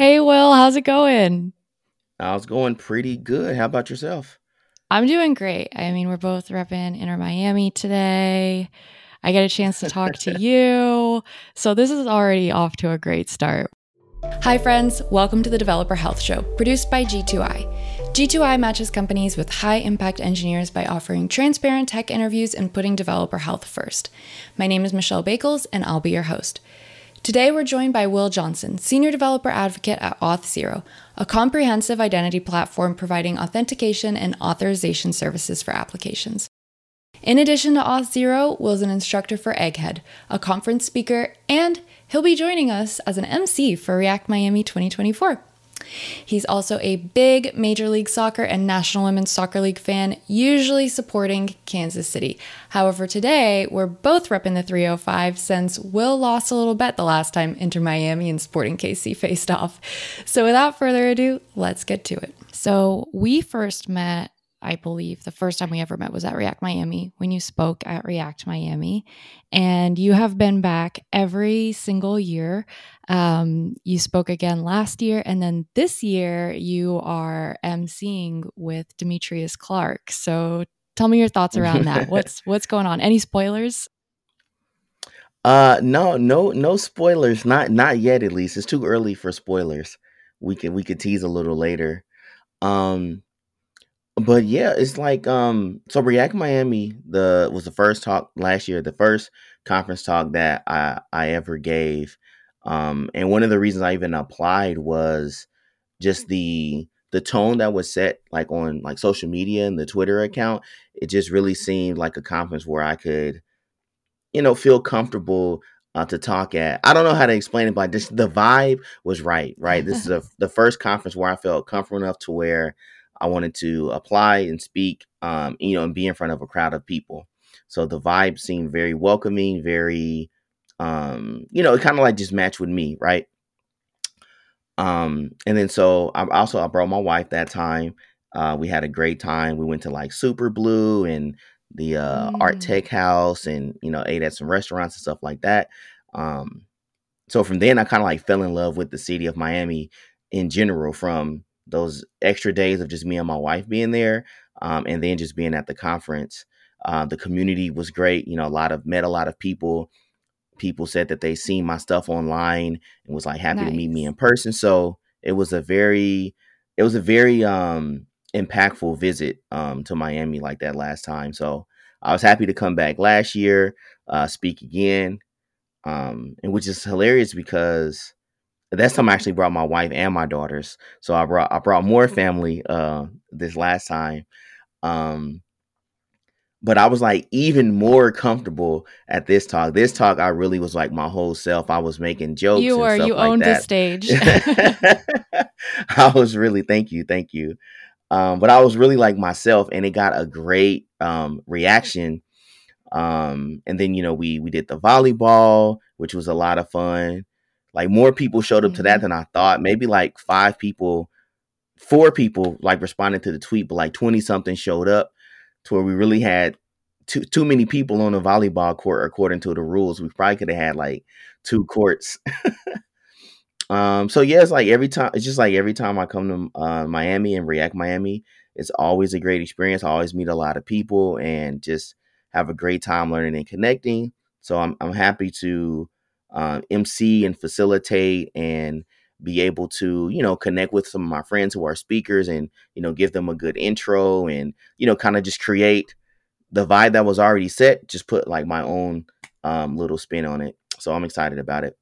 Hey, Will, how's it going? I was going pretty good. How about yourself? I'm doing great. I mean, we're both repping Inter Miami today. I get a chance to talk to you. So, this is already off to a great start. Hi, friends. Welcome to the Developer Health Show, produced by G2I. G2I matches companies with high impact engineers by offering transparent tech interviews and putting developer health first. My name is Michelle Bakels, and I'll be your host. Today, we're joined by Will Johnson, Senior Developer Advocate at Auth0, a comprehensive identity platform providing authentication and authorization services for applications. In addition to Auth0, Will's an instructor for Egghead, a conference speaker, and he'll be joining us as an MC for React Miami 2024. He's also a big Major League Soccer and National Women's Soccer League fan, usually supporting Kansas City. However, today we're both repping the 305 since Will lost a little bet the last time Inter Miami and Sporting KC faced off. So without further ado, let's get to it. So we first met I believe the first time we ever met was at React Miami when you spoke at React Miami. And you have been back every single year. Um, you spoke again last year. And then this year you are emceeing with Demetrius Clark. So tell me your thoughts around that. What's what's going on? Any spoilers? Uh no, no, no spoilers. Not not yet at least. It's too early for spoilers. We could we could tease a little later. Um but yeah, it's like um so React Miami the was the first talk last year, the first conference talk that I I ever gave. Um and one of the reasons I even applied was just the the tone that was set like on like social media and the Twitter account. It just really seemed like a conference where I could you know feel comfortable uh, to talk at. I don't know how to explain it, but just the vibe was right, right? This is a, the first conference where I felt comfortable enough to where I wanted to apply and speak, um, you know, and be in front of a crowd of people. So the vibe seemed very welcoming, very, um, you know, it kind of like just matched with me, right? Um, and then so I also I brought my wife that time. Uh, we had a great time. We went to like Super Blue and the uh, mm. Art Tech House, and you know, ate at some restaurants and stuff like that. Um, so from then, I kind of like fell in love with the city of Miami in general. From those extra days of just me and my wife being there, um, and then just being at the conference. Uh, the community was great. You know, a lot of met a lot of people. People said that they seen my stuff online and was like happy nice. to meet me in person. So it was a very, it was a very um, impactful visit um, to Miami like that last time. So I was happy to come back last year, uh, speak again, um, and which is hilarious because that's time I actually brought my wife and my daughters. So I brought I brought more family uh this last time. Um but I was like even more comfortable at this talk. This talk I really was like my whole self. I was making jokes. You are you like owned that. the stage. I was really thank you, thank you. Um, but I was really like myself and it got a great um reaction. Um and then you know we we did the volleyball, which was a lot of fun. Like more people showed up mm-hmm. to that mm-hmm. than I thought. Maybe like five people, four people like responded to the tweet, but like 20 something showed up to where we really had too too many people on a volleyball court according to the rules. We probably could have had like two courts. um so yeah, it's like every time it's just like every time I come to uh, Miami and React Miami, it's always a great experience. I always meet a lot of people and just have a great time learning and connecting. So I'm I'm happy to uh, MC and facilitate and be able to you know connect with some of my friends who are speakers and you know give them a good intro and you know kind of just create the vibe that was already set just put like my own um, little spin on it. So i'm excited about it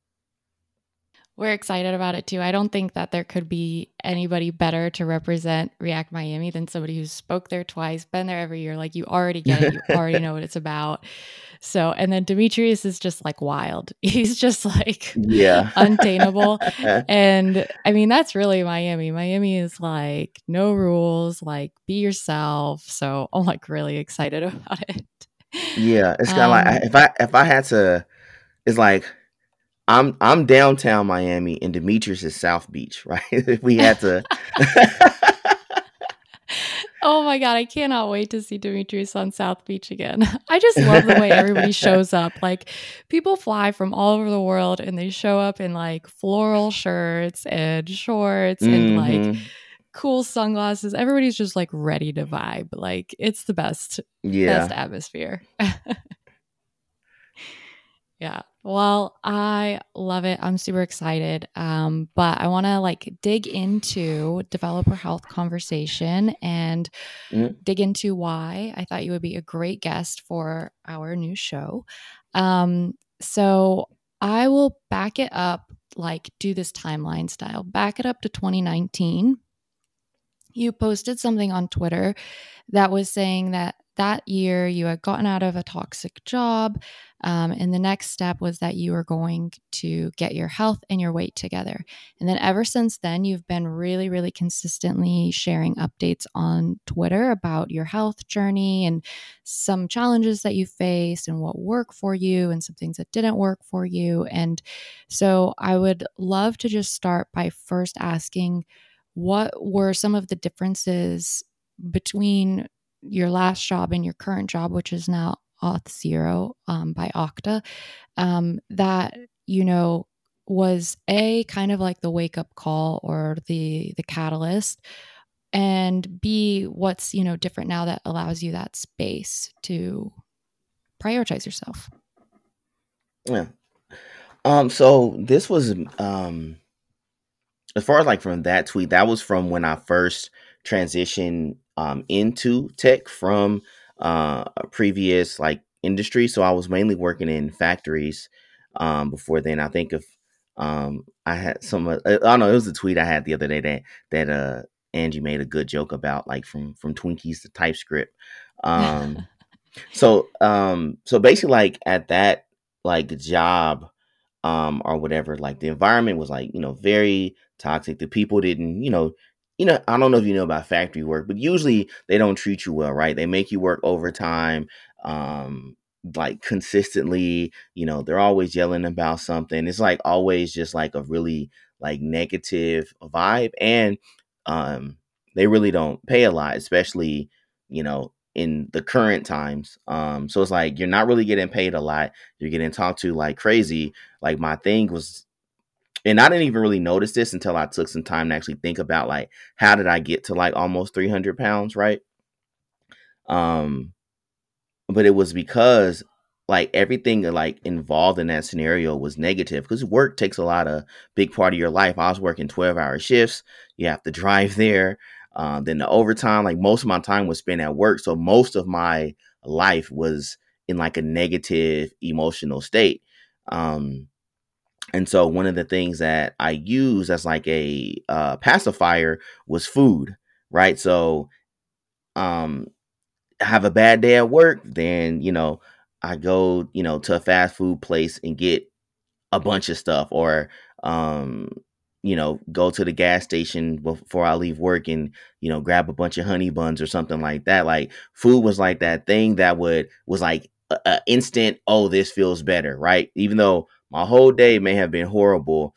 we're excited about it too. I don't think that there could be anybody better to represent React Miami than somebody who's spoke there twice, been there every year. Like you already get it, you already know what it's about. So, and then Demetrius is just like wild. He's just like yeah, untameable. and I mean, that's really Miami. Miami is like no rules, like be yourself. So I'm like really excited about it. Yeah, it's kind of um, like if I if I had to, it's like I'm I'm downtown Miami and Demetrius is South Beach, right? if we had to oh my god, I cannot wait to see Demetrius on South Beach again. I just love the way everybody shows up. Like people fly from all over the world and they show up in like floral shirts and shorts mm-hmm. and like mm-hmm. cool sunglasses. Everybody's just like ready to vibe. Like it's the best, yeah. best atmosphere. yeah. Well, I love it. I'm super excited. Um, but I want to like dig into developer health conversation and mm-hmm. dig into why I thought you would be a great guest for our new show. Um, so I will back it up, like do this timeline style, back it up to 2019. You posted something on Twitter that was saying that that year you had gotten out of a toxic job. Um, and the next step was that you were going to get your health and your weight together. And then ever since then, you've been really, really consistently sharing updates on Twitter about your health journey and some challenges that you faced and what worked for you and some things that didn't work for you. And so I would love to just start by first asking what were some of the differences between your last job and your current job, which is now Auth0 um, by Okta, um, that, you know, was a kind of like the wake up call or the the catalyst and b what's you know different now that allows you that space to prioritize yourself? Yeah. Um so this was um as far as like from that tweet that was from when i first transitioned um, into tech from uh, a previous like industry. So I was mainly working in factories um, before then. I think if um, I had some, uh, I don't know, it was a tweet I had the other day that that uh, Angie made a good joke about, like from from Twinkies to TypeScript. Um, so um, so basically, like at that like job um or whatever, like the environment was like you know very toxic. The people didn't you know you know, I don't know if you know about factory work, but usually they don't treat you well, right? They make you work overtime, um, like consistently. You know, they're always yelling about something. It's like always just like a really like negative vibe, and um, they really don't pay a lot, especially you know in the current times. Um, so it's like you're not really getting paid a lot. You're getting talked to like crazy. Like my thing was and I didn't even really notice this until I took some time to actually think about like how did I get to like almost 300 pounds, right? Um, but it was because like everything like involved in that scenario was negative because work takes a lot of big part of your life. I was working 12 hour shifts. You have to drive there. Uh, then the overtime, like most of my time was spent at work. So most of my life was in like a negative emotional state. Um, and so one of the things that I use as like a uh, pacifier was food, right? So, um, have a bad day at work, then you know I go, you know, to a fast food place and get a bunch of stuff, or um, you know, go to the gas station before I leave work and you know grab a bunch of honey buns or something like that. Like food was like that thing that would was like a, a instant. Oh, this feels better, right? Even though my whole day may have been horrible.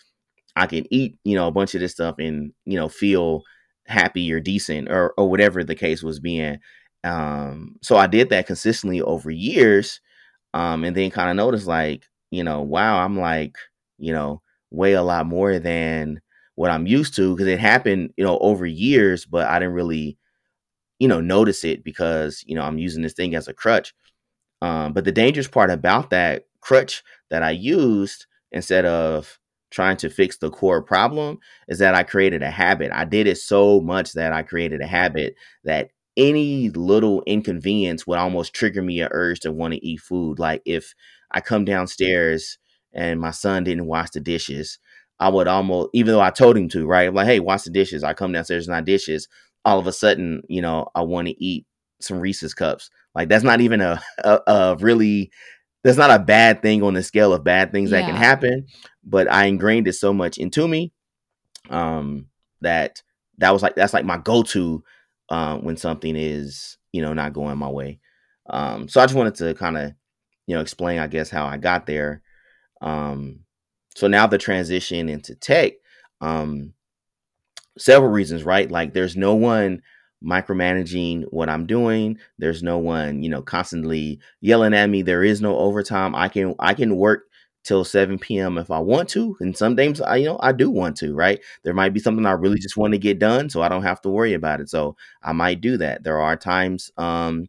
I can eat, you know, a bunch of this stuff and, you know, feel happy or decent or, or whatever the case was being. Um, so I did that consistently over years. Um, and then kind of noticed like, you know, wow, I'm like, you know, way a lot more than what I'm used to because it happened, you know, over years, but I didn't really, you know, notice it because, you know, I'm using this thing as a crutch. Um, but the dangerous part about that crutch that I used instead of trying to fix the core problem is that I created a habit. I did it so much that I created a habit that any little inconvenience would almost trigger me a urge to want to eat food. Like if I come downstairs and my son didn't wash the dishes, I would almost, even though I told him to, right? Like, hey, wash the dishes. I come downstairs, not dishes. All of a sudden, you know, I want to eat some Reese's cups. Like that's not even a, a, a really that's not a bad thing on the scale of bad things yeah. that can happen, but I ingrained it so much into me um, that that was like that's like my go-to uh, when something is you know not going my way. Um, so I just wanted to kind of you know explain, I guess, how I got there. Um, so now the transition into tech, um, several reasons, right? Like there's no one micromanaging what I'm doing. There's no one, you know, constantly yelling at me. There is no overtime. I can I can work till 7 p.m. if I want to. And some days I, you know, I do want to, right? There might be something I really just want to get done, so I don't have to worry about it. So I might do that. There are times um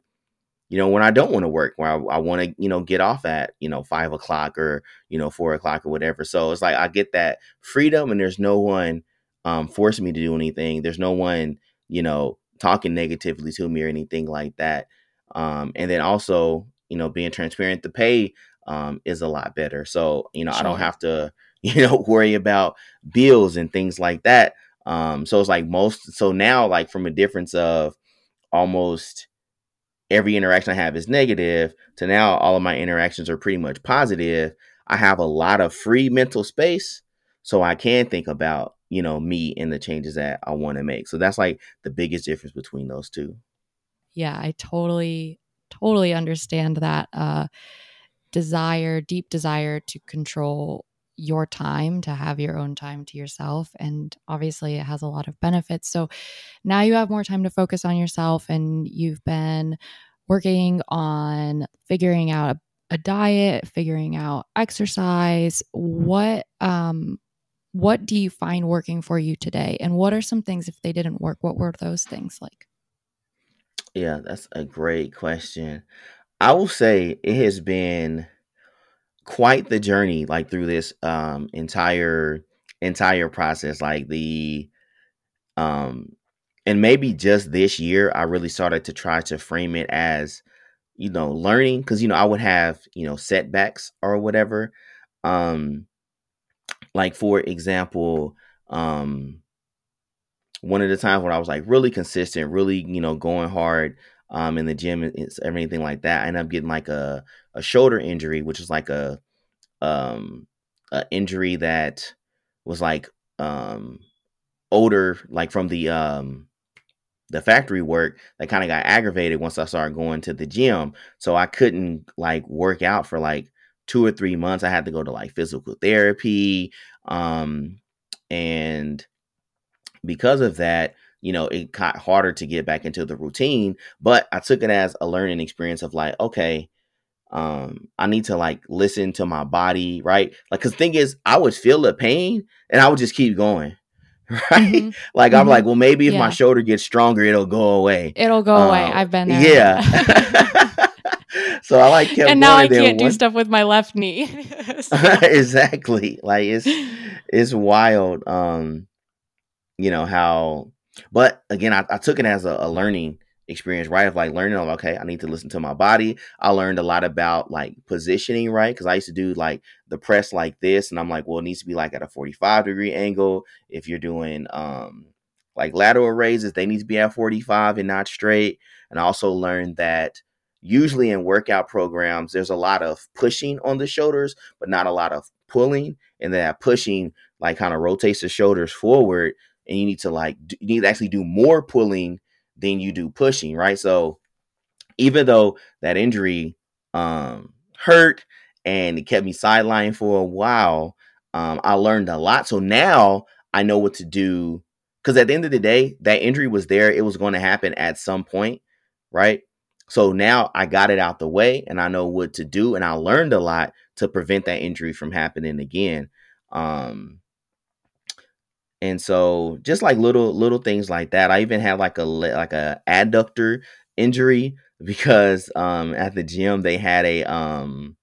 you know, when I don't want to work, where I, I want to, you know, get off at, you know, five o'clock or, you know, four o'clock or whatever. So it's like I get that freedom and there's no one um, forcing me to do anything. There's no one, you know, talking negatively to me or anything like that. Um, and then also, you know, being transparent, the pay um, is a lot better. So, you know, sure. I don't have to, you know, worry about bills and things like that. Um, so it's like most, so now, like from a difference of almost, every interaction I have is negative to now all of my interactions are pretty much positive, I have a lot of free mental space so I can think about, you know, me and the changes that I want to make. So that's like the biggest difference between those two. Yeah, I totally totally understand that uh desire, deep desire to control your time to have your own time to yourself and obviously it has a lot of benefits so now you have more time to focus on yourself and you've been working on figuring out a, a diet figuring out exercise what um what do you find working for you today? And what are some things if they didn't work what were those things like? Yeah that's a great question. I will say it has been quite the journey like through this um entire entire process like the um and maybe just this year i really started to try to frame it as you know learning because you know i would have you know setbacks or whatever um like for example um one of the times when i was like really consistent really you know going hard um, in the gym and everything like that. I ended up getting like a, a shoulder injury, which is like a, um, a injury that was like um, older, like from the um, the factory work that kind of got aggravated once I started going to the gym. So I couldn't like work out for like two or three months. I had to go to like physical therapy. Um, and because of that, you know, it got harder to get back into the routine. But I took it as a learning experience of like, okay, um, I need to like listen to my body, right? Like, cause the thing is, I would feel the pain and I would just keep going. Right. Mm-hmm. Like, mm-hmm. I'm like, well, maybe if yeah. my shoulder gets stronger, it'll go away. It'll go um, away. I've been there. Yeah. so I like kept and now I can't do stuff with my left knee. exactly. Like it's it's wild. Um, you know how but again, I, I took it as a, a, learning experience, right? Of like learning, okay, I need to listen to my body. I learned a lot about like positioning, right? Because I used to do like the press like this, and I'm like, well, it needs to be like at a 45 degree angle. If you're doing um like lateral raises, they need to be at 45 and not straight. And I also learned that usually in workout programs, there's a lot of pushing on the shoulders, but not a lot of pulling. And that pushing like kind of rotates the shoulders forward and you need to like you need to actually do more pulling than you do pushing, right? So even though that injury um hurt and it kept me sidelined for a while, um, I learned a lot. So now I know what to do. Because at the end of the day, that injury was there. It was going to happen at some point, right? So now I got it out the way and I know what to do. And I learned a lot to prevent that injury from happening again. Um, and so just like little little things like that. I even had like a like a adductor injury because um at the gym they had a um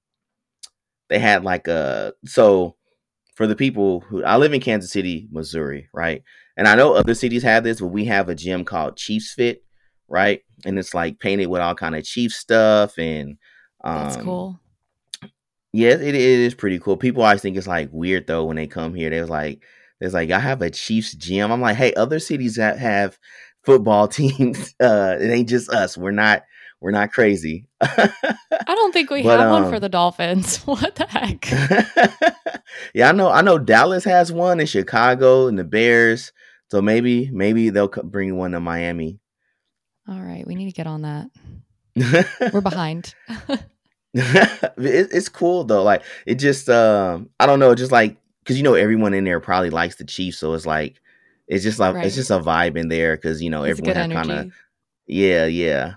they had like a so for the people who I live in Kansas City, Missouri, right? And I know other cities have this, but we have a gym called Chiefs Fit, right? And it's like painted with all kind of Chief stuff and um, That's cool. Yeah, it, it is pretty cool. People always think it's like weird though when they come here. They was like, it's like I have a Chiefs gym. I'm like, hey, other cities that have football teams, uh, it ain't just us. We're not we're not crazy. I don't think we but, have um, one for um the Dolphins. What the heck? yeah, I know. I know Dallas has one in Chicago and the Bears. So maybe maybe they'll bring one to Miami. All right, we need to get on that. We're behind. it, it's cool though. Like it just um I don't know, just like because you know everyone in there probably likes the Chiefs, so it's like it's just like Right. it's just a vibe in there because you know It's everyone kind of yeah yeah.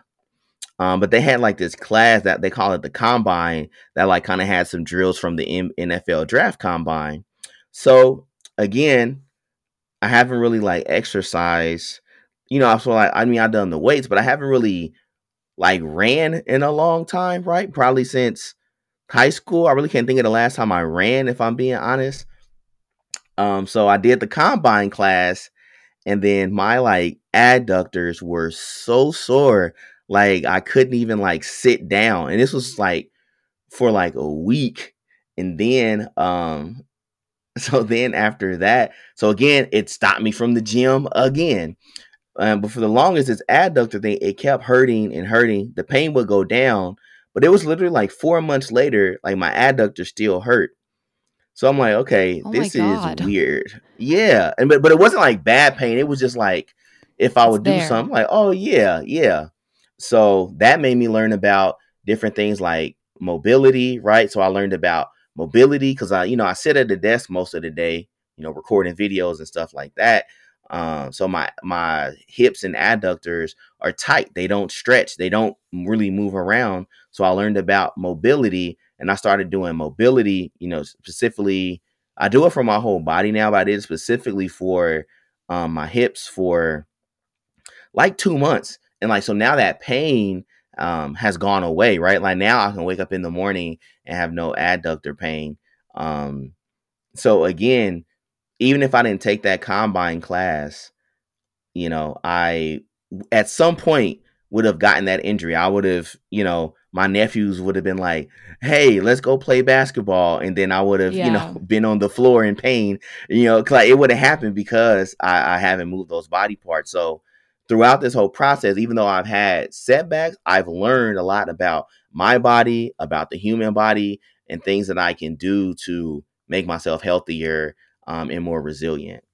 Um, but they had like this class that they call it the combine that like kind of had some drills from the M- NFL draft combine. So again, I haven't really like exercised. You know, so like I mean I've done the weights, but I haven't really like ran in a long time, right? Probably since high school. I really can't think of the last time I ran, if I'm being honest. Um, so I did the combine class, and then my like adductors were so sore, like I couldn't even like sit down. And this was like for like a week. And then um so then after that, so again, it stopped me from the gym again. Um, but for the longest, this adductor thing, it kept hurting and hurting. The pain would go down, but it was literally like four months later, like my adductor still hurt. So I'm like, okay, Oh this is weird. Yeah, and but but it wasn't like bad pain. It was just like if I It's would do there. something, like, oh yeah, yeah. So that made me learn about different things like mobility, right? So I learned about mobility because I, you know, I sit at the desk most of the day, you know, recording videos and stuff like that. Um, so my my hips and adductors are tight. They don't stretch. They don't really move around. So I learned about mobility and I started doing mobility, you know, specifically I do it for my whole body now, but I did specifically for um my hips for like two months. And like so now that pain um has gone away, right? Like now I can wake up in the morning and have no adductor pain. Um so again, even if I didn't take that combine class, you know, I at some point would have gotten that injury. I would have, you know, my nephews would have been like, "Hey, let's go play basketball," and then I would have, you know, been on the floor in pain. You know, 'cause, like it would have happened because I, I haven't moved those body parts. So throughout this whole process, even though I've had setbacks, I've learned a lot about my body, about the human body, and things that I can do to make myself healthier um, and more resilient.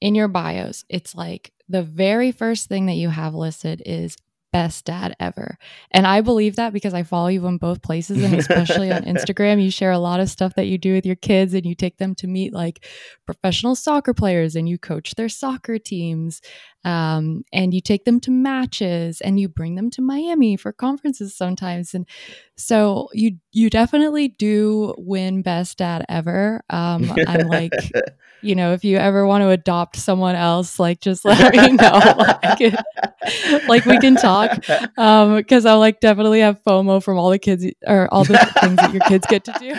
in your bios, it's like the very first thing that you have listed is best dad ever. And I believe that because I follow you on both places and especially on Instagram, you share a lot of stuff that you do with your kids and you take them to meet like professional soccer players and you coach their soccer teams. Um, and you take them to matches and you bring them to Miami for conferences sometimes. And so you you definitely do win best dad ever. Um, I'm like you know, if you ever want to adopt someone else, like just let me know. like, like we can talk. Um, because I like definitely have FOMO from all the kids or all the things that your kids get to do.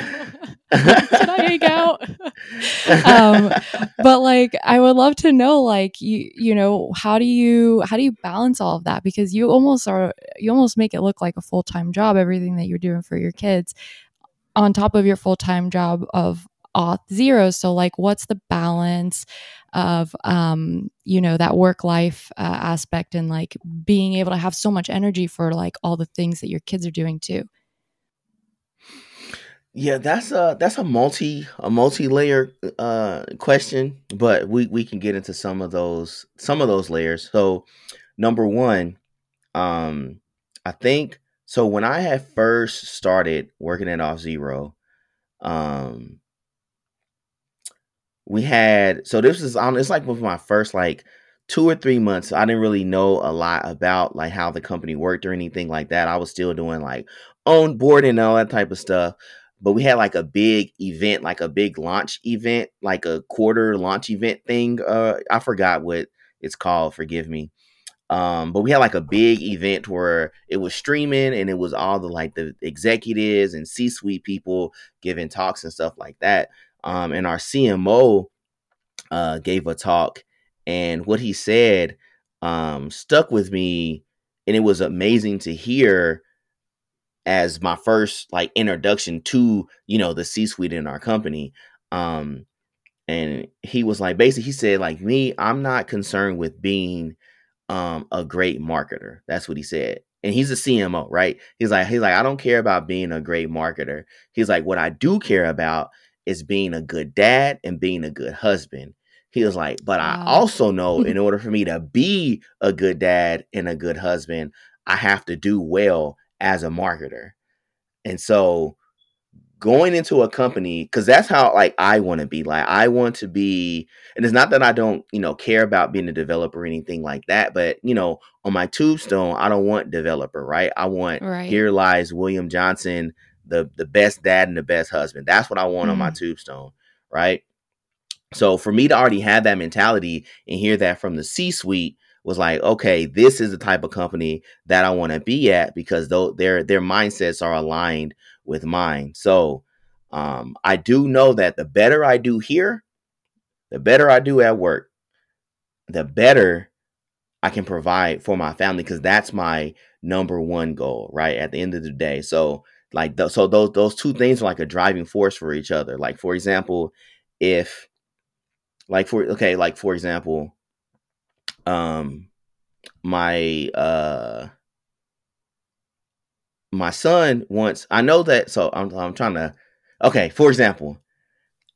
can I hang out? um, but like I would love to know, like you, you know, how do you how do you balance all of that? Because you almost are you almost make it look like a full time job, everything that you're doing for your kids, on top of your full time job of auth zero. So like, what's the balance of um, you know, that work life uh, aspect and like being able to have so much energy for like all the things that your kids are doing too? Yeah, that's a that's a multi a multi layer uh question, but we we can get into some of those some of those layers. So, number one, um, I think so. When I had first started working at Auth0, um, we had so this is on. It's like with my first like two or three months. I didn't really know a lot about like how the company worked or anything like that. I was still doing like onboarding and all that type of stuff but we had like a big event, like a big launch event, like a quarter launch event thing. Uh, I forgot what it's called. Forgive me. Um, but we had like a big event where it was streaming and it was all the like the executives and C-suite people giving talks and stuff like that. Um, and our CMO uh, gave a talk, and what he said um, stuck with me, and it was amazing to hear as my first like introduction to you know the C suite in our company. Um, and he was like, basically, he said like me, I'm not concerned with being um a great marketer. That's what he said. And he's a CMO, right? He's like, he's like, I don't care about being a great marketer. He's like, what I do care about is being a good dad and being a good husband. He was like, but I also know in order for me to be a good dad and a good husband, I have to do well as a marketer. And so going into a company because that's how like I want to be. Like I want to be, and it's not that I don't you know care about being a developer or anything like that, but you know on my tombstone I don't want developer, right? I want Right. here lies William Johnson, the the best dad and the best husband. That's what I want on my Mm. tombstone, right? So for me to already have that mentality and hear that from the C suite was like, okay, this is the type of company that I want to be at because though their their mindsets are aligned with mine. So um, I do know that the better I do here, the better I do at work, the better I can provide for my family because that's my number one goal, right? At the end of the day. So like so those those two things are like a driving force for each other. Like for example, if like for okay, like for example, um my uh my son wants I know that so I'm I'm trying to okay, for example,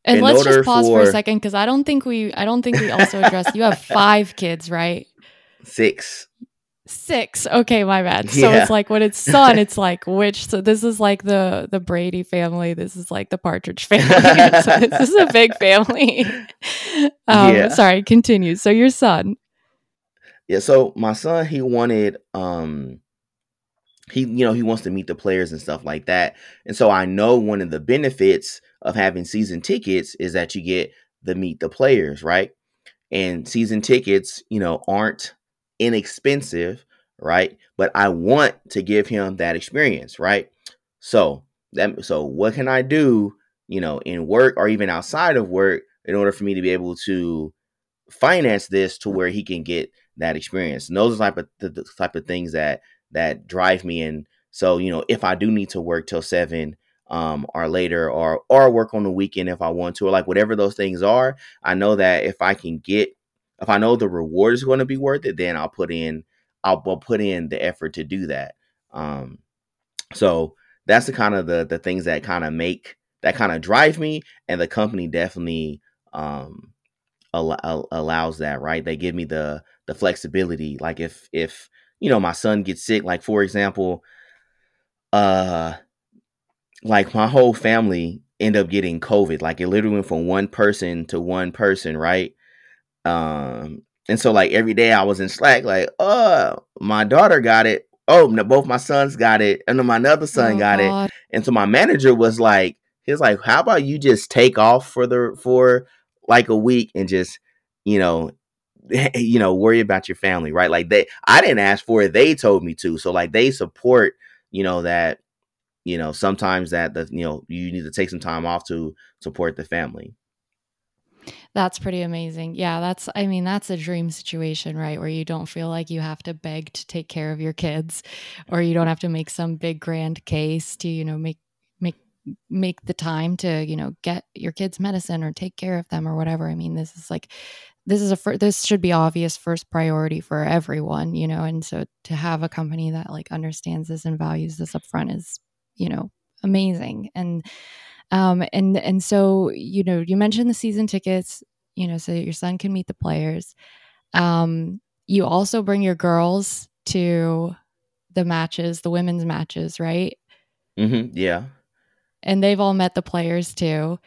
And let's just pause for, for- a second because I don't think we I don't think we also addressed you have five kids, right? six. Six. Okay, my bad. So Yeah. it's like when it's son, it's like which so this is like the the Brady family, this is like the Partridge family. so this is a big family. Um Yeah. sorry, continue. So your son. Yeah, so my son he wanted um he you know he wants to meet the players and stuff like that. And so I know one of the benefits of having season tickets is that you get the meet the players, right? And season tickets, you know, aren't inexpensive, right? But I want to give him that experience, right? So that so what can I do, you know, in work or even outside of work in order for me to be able to finance this to where he can get that experience. And those are type of the, the type of things that that drive me. And so, you know, if I do need to work till seven um or later or or work on the weekend if I want to, or like whatever those things are, I know that if I can get if I know the reward is going to be worth it, then I'll put in I'll, I'll put in the effort to do that. Um so that's the kind of the the things that kind of make that kind of drive me and the company definitely um al- al- allows that right they give me the the flexibility like if if you know my son gets sick like for example uh like my whole family end up getting covid like it literally went from one person to one person right? Um and so like every day i was in slack like uh my daughter got it. Oh no, both my sons got it and then my other son Oh, got it. And so my manager was like, he was like, how about you just take off for the for like a week and just, you know, you know, worry about your family, right? Like they I didn't ask for it. They told me to. So like they support, you know, that, you know, sometimes that the you know, you need to take some time off to support the family. That's pretty amazing. Yeah, that's I mean, that's a dream situation, right? Where you don't feel like you have to beg to take care of your kids or you don't have to make some big grand case to, you know, make make make the time to, you know, get your kids medicine or take care of them or whatever. I mean, this is like this is a fir- this should be obvious first priority for everyone, you know, and so to have a company that like understands this and values this upfront is, you know, amazing. And um, and and so you know, you mentioned the season tickets, you know, so that your son can meet the players. Um, you also bring your girls to the matches, the women's matches, right? Mm-hmm. Yeah. And they've all met the players too.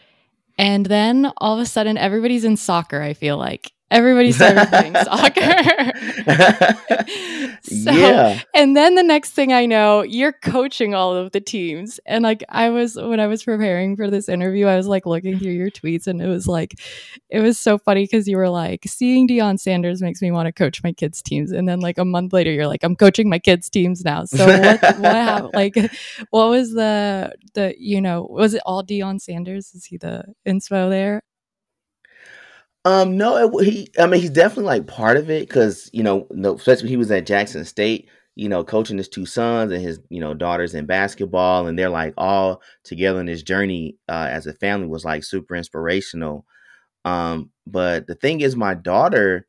And then all of a sudden, everybody's in soccer. I feel like everybody started playing soccer. So- yeah. And then the next thing I know, you're coaching all of the teams. And like I was when I was preparing for this interview, I was like looking through your tweets and it was like it was so funny because you were like, seeing Deion Sanders makes me want to coach my kids' teams. And then like a month later, you're like, I'm coaching my kids' teams now. So what what hap- like what was the the you know, was it all Deion Sanders? Is he the inspo there? Um, no, it, he. I mean, he's definitely like part of it because you know, no, especially he was at Jackson State. You know, coaching his two sons and his you know daughters in basketball, and they're like all together in this journey uh, as a family was like super inspirational. Um, but the thing is, my daughter.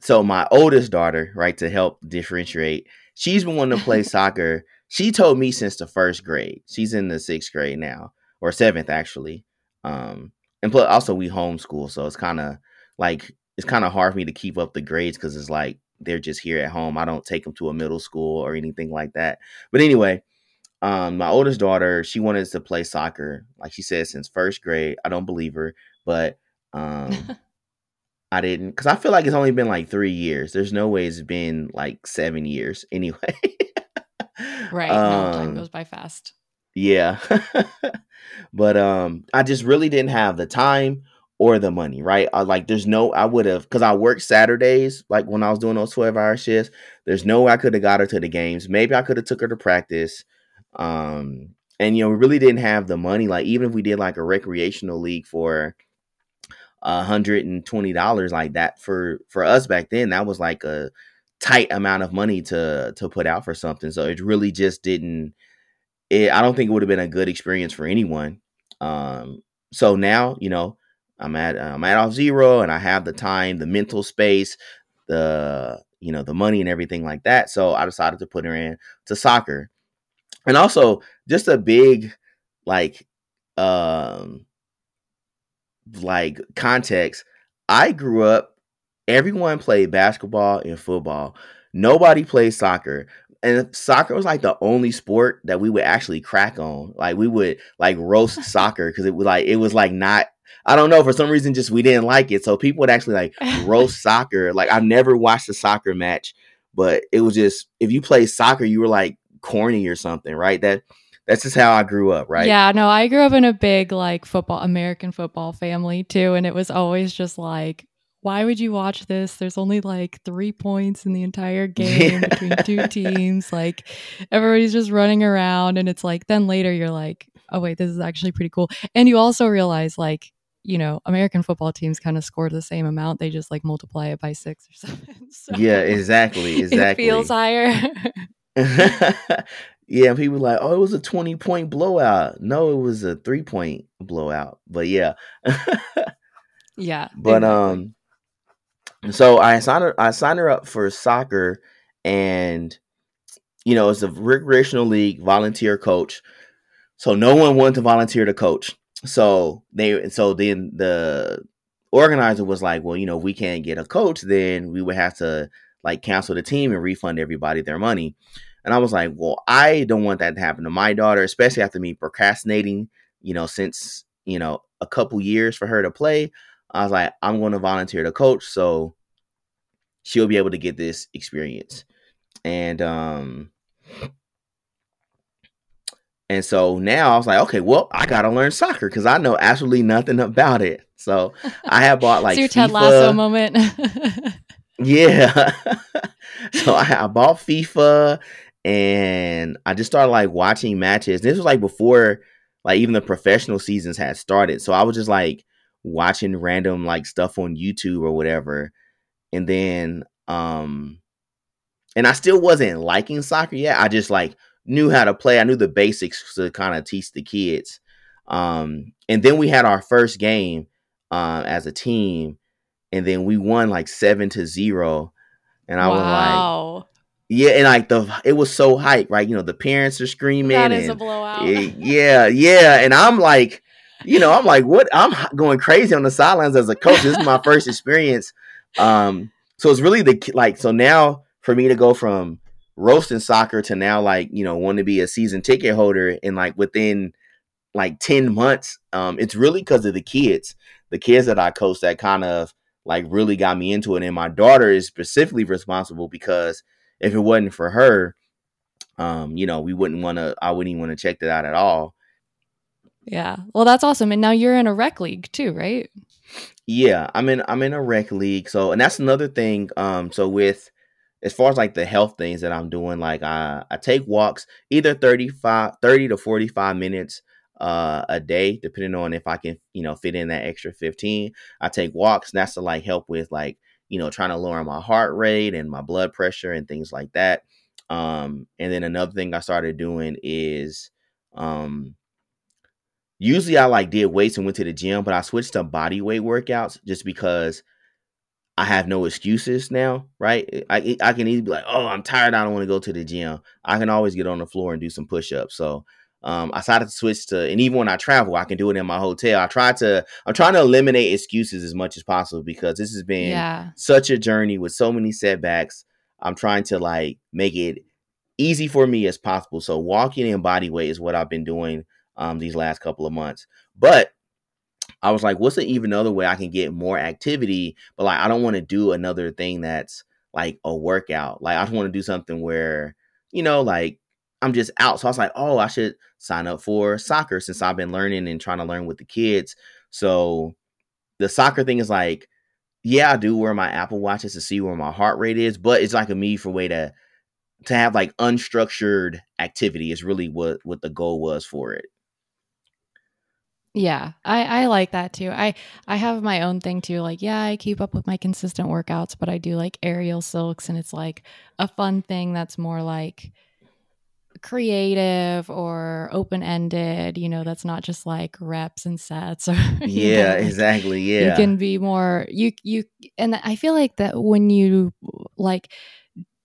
So my oldest daughter, right, to help differentiate, she's been wanting to play soccer. She told me since the first grade. She's in the sixth grade now, or seventh actually. Um, and plus also we homeschool, so it's kind of like it's kind of hard for me to keep up the grades because it's like they're just here at home. I don't take them to a middle school or anything like that. But anyway, um, my oldest daughter, she wanted to play soccer, like she said, since first grade. I don't believe her, but um, I didn't because I feel like it's only been like three years. There's no way it's been like seven years anyway. right. Um, no, time goes by fast. Yeah. but um I just really didn't have the time or the money, right? I, like there's no I would have cuz I worked Saturdays like when I was doing those 12-hour shifts. There's no way I could have got her to the games. Maybe I could have took her to practice. Um and you know, we really didn't have the money like even if we did like a recreational league for hundred and twenty dollars like that for for us back then that was like a tight amount of money to to put out for something so it really just didn't it, I don't think it would have been a good experience for anyone. Um, so now, you know, I'm at I'm at Auth0, and I have the time, the mental space, the you know the money and everything like that. So I decided to put her in to soccer, and also just a big like um like context. I grew up. Everyone played basketball and football. Nobody played soccer and soccer was like the only sport that we would actually crack on. Like we would like roast soccer because it was like it was like not. I don't know for some reason just we didn't like it. So people would actually like roast soccer. Like I've never watched a soccer match, but it was just if you play soccer, you were like corny or something, right? That that's just how I grew up, right? Yeah, no, I grew up in a big like football American football family too, and it was always just like why would you watch this? There's only like three points in the entire game yeah. between two teams. Like everybody's just running around. And it's like, then later you're like, oh, wait, this is actually pretty cool. And you also realize, like, you know, American football teams kind of score the same amount. They just like multiply it by six or something. So yeah, exactly. Exactly. It feels higher. yeah, people like, oh, it was a 20 point blowout. No, it was a three point blowout. But yeah. yeah. But exactly. um so I signed her I signed her up for soccer and you know, it's a recreational league volunteer coach. So no one wanted to volunteer to coach. So they so then the organizer was like, well, you know, we can't get a coach, then we would have to like cancel the team and refund everybody their money. And I was like, well, I don't want that to happen to my daughter, especially after me procrastinating, you know, since, you know, a couple years for her to play. I was like, I'm going to volunteer to coach so she'll be able to get this experience. And um and so now I was like, okay, well, I gotta learn soccer because I know absolutely nothing about it. So I have bought like your Ted Lasso moment. yeah. so I, I bought FIFA and I just started like watching matches. This was like before like even the professional seasons had started. So I was just like watching random like stuff on YouTube or whatever. And then um and I still wasn't liking soccer yet. I just like knew how to play. I knew the basics to kind of teach the kids. Um and then we had our first game uh, as a team and then we won like 7 to 0 and I wow. was like yeah, and like the it was so hype, right? You know, the parents are screaming. That is and, a blowout. yeah, yeah, and I'm like, you know, I'm like, what? I'm going crazy on the sidelines as a coach. This is my first experience. Um, so it's really the like. So now for me to go from roasting soccer to now like you know want to be a season ticket holder and like within like 10 months um it's really because of the kids the kids that i coach that kind of like really got me into it and my daughter is specifically responsible because if it wasn't for her um you know we wouldn't want to i wouldn't even want to check that out at all yeah. Well, that's awesome. And now you're in a rec league too, right? Yeah, I'm in I'm in a rec league. So, and that's another thing um so with as far as like the health things that I'm doing, like I I take walks either 35 30 to 45 minutes uh a day depending on if I can, you know, fit in that extra 15. I take walks and that's to like help with like, you know, trying to lower my heart rate and my blood pressure and things like that. Um and then another thing I started doing is um usually I like did weights and went to the gym, but I switched to body weight workouts just because I have no excuses now, right? I I can easily be like, oh, I'm tired. I don't want to go to the gym. I can always get on the floor and do some push ups. So um, I decided to switch to, and even when I travel, I can do it in my hotel. I try to, I'm trying to eliminate excuses as much as possible because this has been yeah. such a journey with so many setbacks. I'm trying to like make it easy for me as possible. So walking in body weight is what I've been doing um, these last couple of months. But I was like, what's an even other way I can get more activity? But like, I don't want to do another thing that's like a workout. Like, I just want to do something where, you know, like I'm just out. So I was like, oh, I should sign up for soccer since I've been learning and trying to learn with the kids. So the soccer thing is like, yeah, I do wear my Apple watches to see where my heart rate is, but it's like a me for way to to have like unstructured activity is really what what the goal was for it. Yeah, I, I like that too. I I have my own thing too. Like, yeah, I keep up with my consistent workouts, but I do like aerial silks, and it's like a fun thing that's more like creative or open ended. You know, that's not just like reps and sets. Or yeah, know, exactly. Yeah, you can be more you you, and I feel like that when you like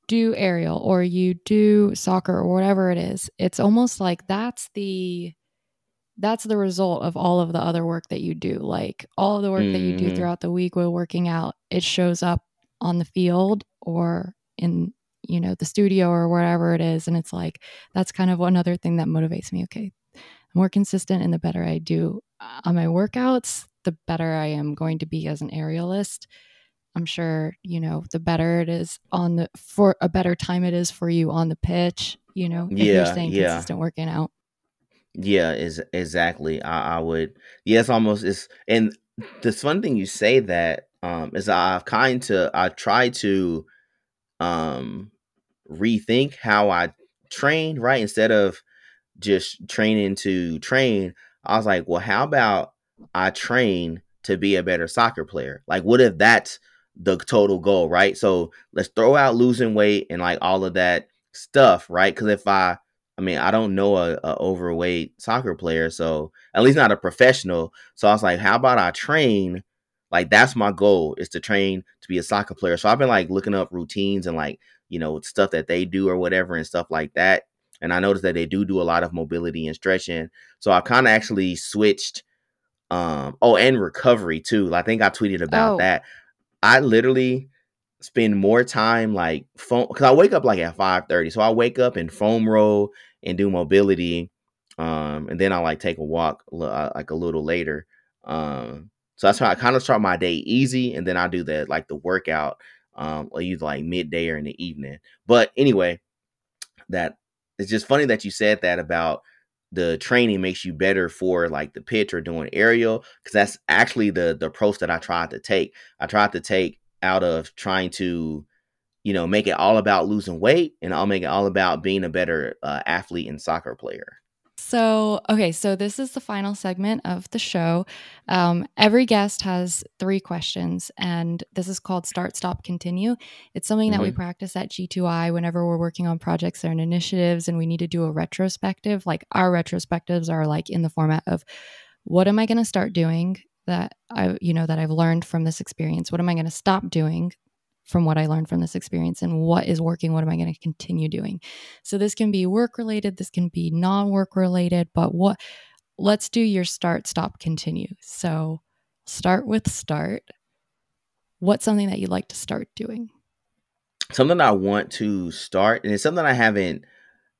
do aerial or you do soccer or whatever it is, it's almost like that's the that's the result of all of the other work that you do. Like all of the work mm-hmm. that you do mm-hmm. throughout the week while working out, it shows up on the field or in you know the studio or wherever it is and it's like that's kind of another thing that motivates me okay the more consistent and the better i do uh, on my workouts the better i am going to be as an aerialist I'm sure, you know, the better it is on the for a better time it is for you on the pitch, you know, if yeah, you're staying yeah. consistent working out. Yeah, is exactly. I, I would yes, almost is and the fun thing you say that um is I've kind to I try to um rethink how I train, right? Instead of just training to train, I was like, well, how about I train to be a better soccer player? Like, what if that's the total goal, right? So let's throw out losing weight and like all of that stuff, right? Because if I, I mean, I don't know a, a, overweight soccer player, so at least not a professional. So I was like, how about I train? Like that's my goal is to train to be a soccer player. So I've been like looking up routines and like you know stuff that they do or whatever and stuff like that. And I noticed that they do do a lot of mobility and stretching. So I kind of actually switched. Um, oh, and recovery too. I think I tweeted about oh. that. I literally spend more time like foam because I wake up like at five thirty. So I wake up and foam roll and do mobility, um, and then I like take a walk uh, like a little later. Um, so that's how I kind of start my day easy, and then I do the like the workout, um, or either like midday or in the evening. But anyway, that it's just funny that you said that about the training makes you better for like the pitch or doing aerial because that's actually the the approach that I tried to take. I tried to take out of trying to you know make it all about losing weight and I'll make it all about being a better uh, athlete and soccer player. So, okay, so this is the final segment of the show. Um, every guest has three questions, and this is called Start, Stop, Continue. It's something mm-hmm. that we mm-hmm. practice at G2I whenever we're working on projects and initiatives, and we need to do a retrospective. Like, our retrospectives are like in the format of what am I going to start doing that I, you know, that I've learned from this experience? What am I going to stop doing from what I learned from this experience and what is working, what am I going to continue doing. So this can be work related, this can be non-work related, but what let's do your start, stop, continue. So start with start. What's something that you'd like to start doing? Something I want to start, and it's something I haven't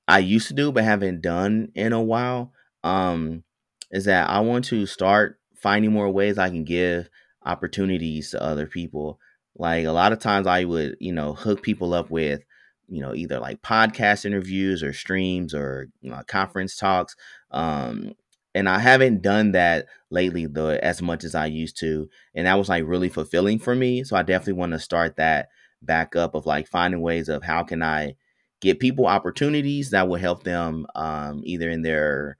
I used to do but haven't done in a while. Um, is that I want to start finding more ways I can give opportunities to other people. Like a lot of times I would, you know, hook people up with, you know, either like podcast interviews or streams or you know, conference talks. Um, and I haven't done that lately though as much as I used to. And that was like really fulfilling for me. So I definitely want to start that back up of like finding ways of how can I get people opportunities that will help them um, either in their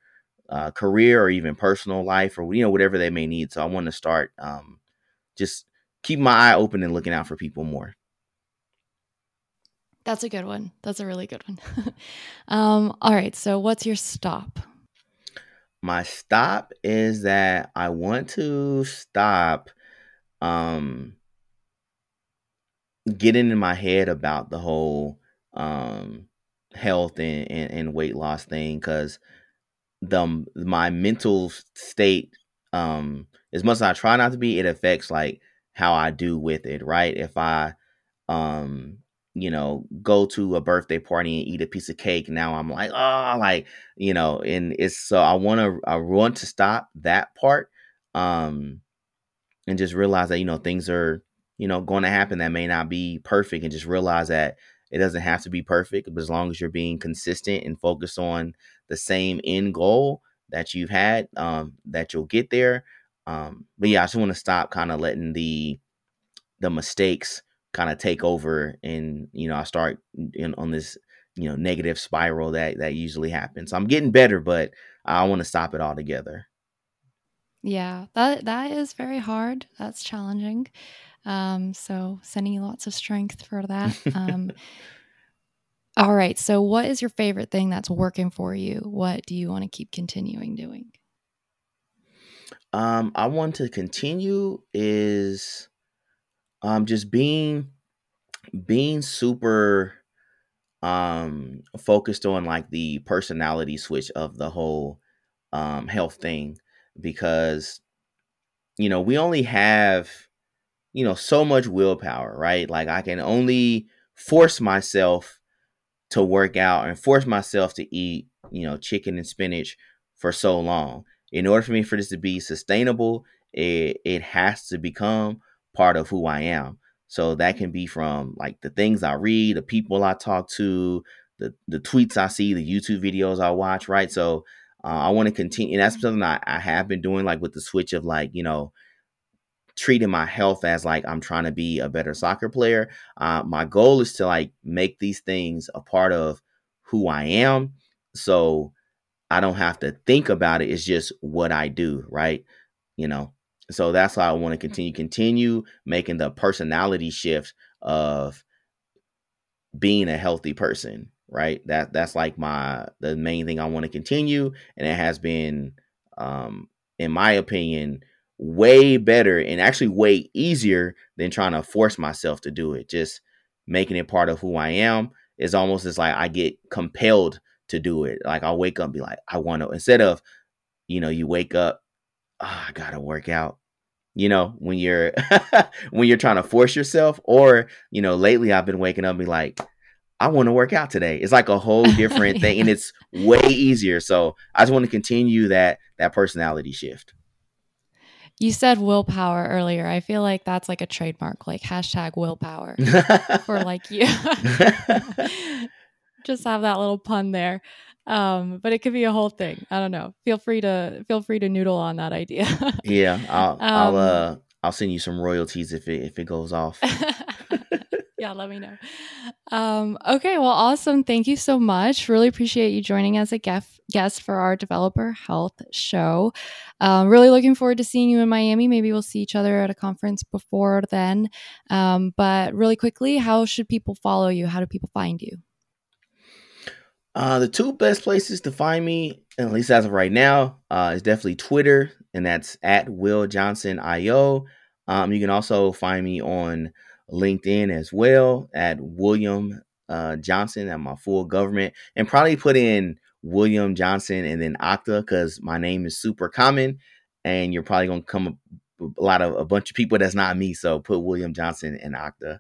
uh, career or even personal life or you know whatever they may need. So I want to start um, just keep my eye open and looking out for people more. That's a good one. That's a really good one. um, all right. So, what's your stop? My stop is that I want to stop um, getting in my head about the whole um, health and, and, and weight loss thing because the my mental state um as much as I try not to be, it affects like how I do with it, right? If I um you know, go to a birthday party and eat a piece of cake. Now I'm like, oh, like, you know, and it's so I want to I want to stop that part. Um and just realize that, you know, things are, you know, going to happen that may not be perfect and just realize that it doesn't have to be perfect, but as long as you're being consistent and focused on the same end goal that you've had, um, that you'll get there. Um, but yeah, I just want to stop kind of letting the the mistakes kind of take over and you know i start in, on this you know negative spiral that that usually happens. I'm getting better but i want to stop it altogether. Yeah that that is very hard. That's challenging. Um so sending you lots of strength for that um all right so what is your favorite thing that's working for you? What do you want to keep continuing doing um i want to continue is um just being being super um focused on like the personality switch of the whole um health thing because you know we only have you know so much willpower right? Like i can only force myself to work out and force myself to eat you know chicken and spinach for so long in order for me for this to be sustainable it it has to become part of who I am. So that can be from like the things I read, the people I talk to, the the tweets I see, the YouTube videos I watch, right? So uh, I want to continue, and that's something I, I have been doing, like with the switch of like you know treating my health as like I'm trying to be a better soccer player. Uh, my goal is to like make these things a part of who I am, so I don't have to think about it. It's just what I do, right? You know, so that's why I want to continue continue making the personality shift of being a healthy person, right? That that's like my the main thing I want to continue and it has been um in my opinion way better and actually way easier than trying to force myself to do it. Just making it part of who I am is almost as like I get compelled to do it. Like I'll wake up and be like, I want to instead of, you know, you wake up, oh, I gotta work out you know when you're when you're trying to force yourself or you know lately i've been waking up and be like i want to work out today. It's like a whole different yeah. thing and it's way easier. So i just want to continue that that personality shift. You said willpower earlier. I feel like that's like a trademark like hashtag willpower for like you just have that little pun there um, but it could be a whole thing. I don't know. Feel free to feel free to noodle on that idea. yeah, I'll um, I'll uh I'll send you some royalties if it if it goes off. yeah, let me know. Um, okay, well, awesome. Thank you so much. Really appreciate you joining as a guest guest for our developer health show. Um, really looking forward to seeing you in Miami. Maybe we'll see each other at a conference before then. Um, but really quickly, how should people follow you? How do people find you? Uh, the two best places to find me, at least as of right now, uh, is definitely Twitter, and that's at Will Johnson IO. Um, you can also find me on LinkedIn as well at William uh, Johnson at my full government, and probably put in William Johnson and then Okta because my name is super common, and you're probably gonna come a lot of a bunch of people that's not me. So put William Johnson and Okta.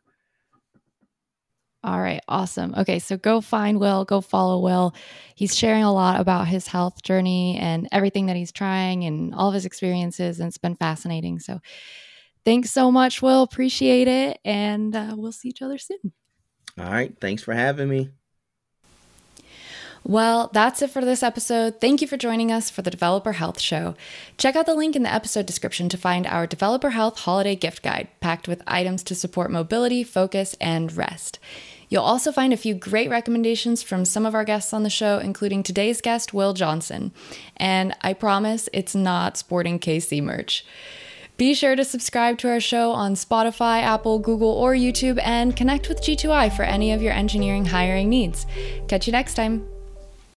All right, awesome. Okay, so go find Will, go follow Will. He's sharing a lot about his health journey and everything that he's trying and all of his experiences, and it's been fascinating. So, thanks so much, Will. Appreciate it, and uh, we'll see each other soon. All right, thanks for having me. Well, that's it for this episode. Thank you for joining us for the Developer Health Show. Check out the link in the episode description to find our Developer Health Holiday Gift Guide, packed with items to support mobility, focus, and rest. You'll also find a few great recommendations from some of our guests on the show, including today's guest, Will Johnson. And I promise it's not sporting KC merch. Be sure to subscribe to our show on Spotify, Apple, Google, or YouTube and connect with G2I for any of your engineering hiring needs. Catch you next time.